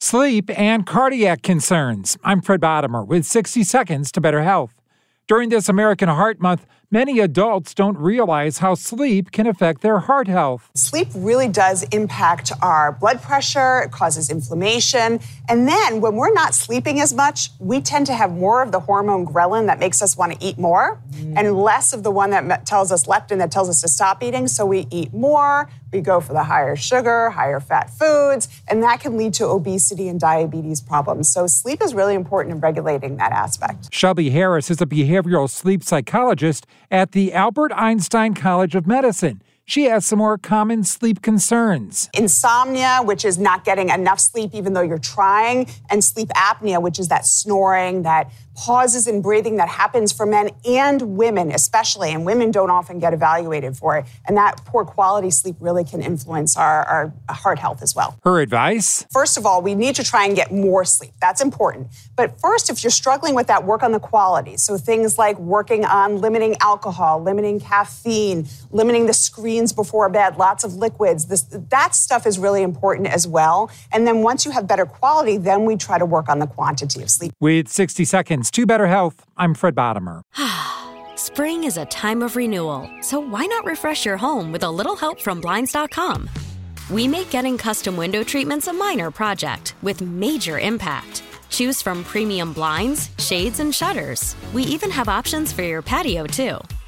Sleep and cardiac concerns. I'm Fred Bodimer with 60 Seconds to Better Health. During this American Heart Month, many adults don't realize how sleep can affect their heart health. Sleep really does impact our blood pressure, it causes inflammation. And then when we're not sleeping as much, we tend to have more of the hormone ghrelin that makes us want to eat more mm. and less of the one that tells us leptin that tells us to stop eating. So we eat more, we go for the higher sugar, higher fat foods, and that can lead to obesity and diabetes problems. So sleep is really important in regulating that aspect. Shelby Harris is a behavioral sleep psychologist at the Albert Einstein College of Medicine. She has some more common sleep concerns. Insomnia, which is not getting enough sleep even though you're trying, and sleep apnea, which is that snoring, that pauses in breathing that happens for men and women, especially, and women don't often get evaluated for it. And that poor quality sleep really can influence our, our heart health as well. Her advice? First of all, we need to try and get more sleep. That's important. But first, if you're struggling with that, work on the quality. So things like working on limiting alcohol, limiting caffeine, limiting the screens before bed, lots of liquids. This, that stuff is really important as well. And then once you have better quality, then we try to work on the quantity of sleep. With 60 seconds to Better Health, I'm Fred Bodimer. Spring is a time of renewal, so why not refresh your home with a little help from Blinds.com? We make getting custom window treatments a minor project with major impact. Choose from premium blinds, shades, and shutters. We even have options for your patio, too.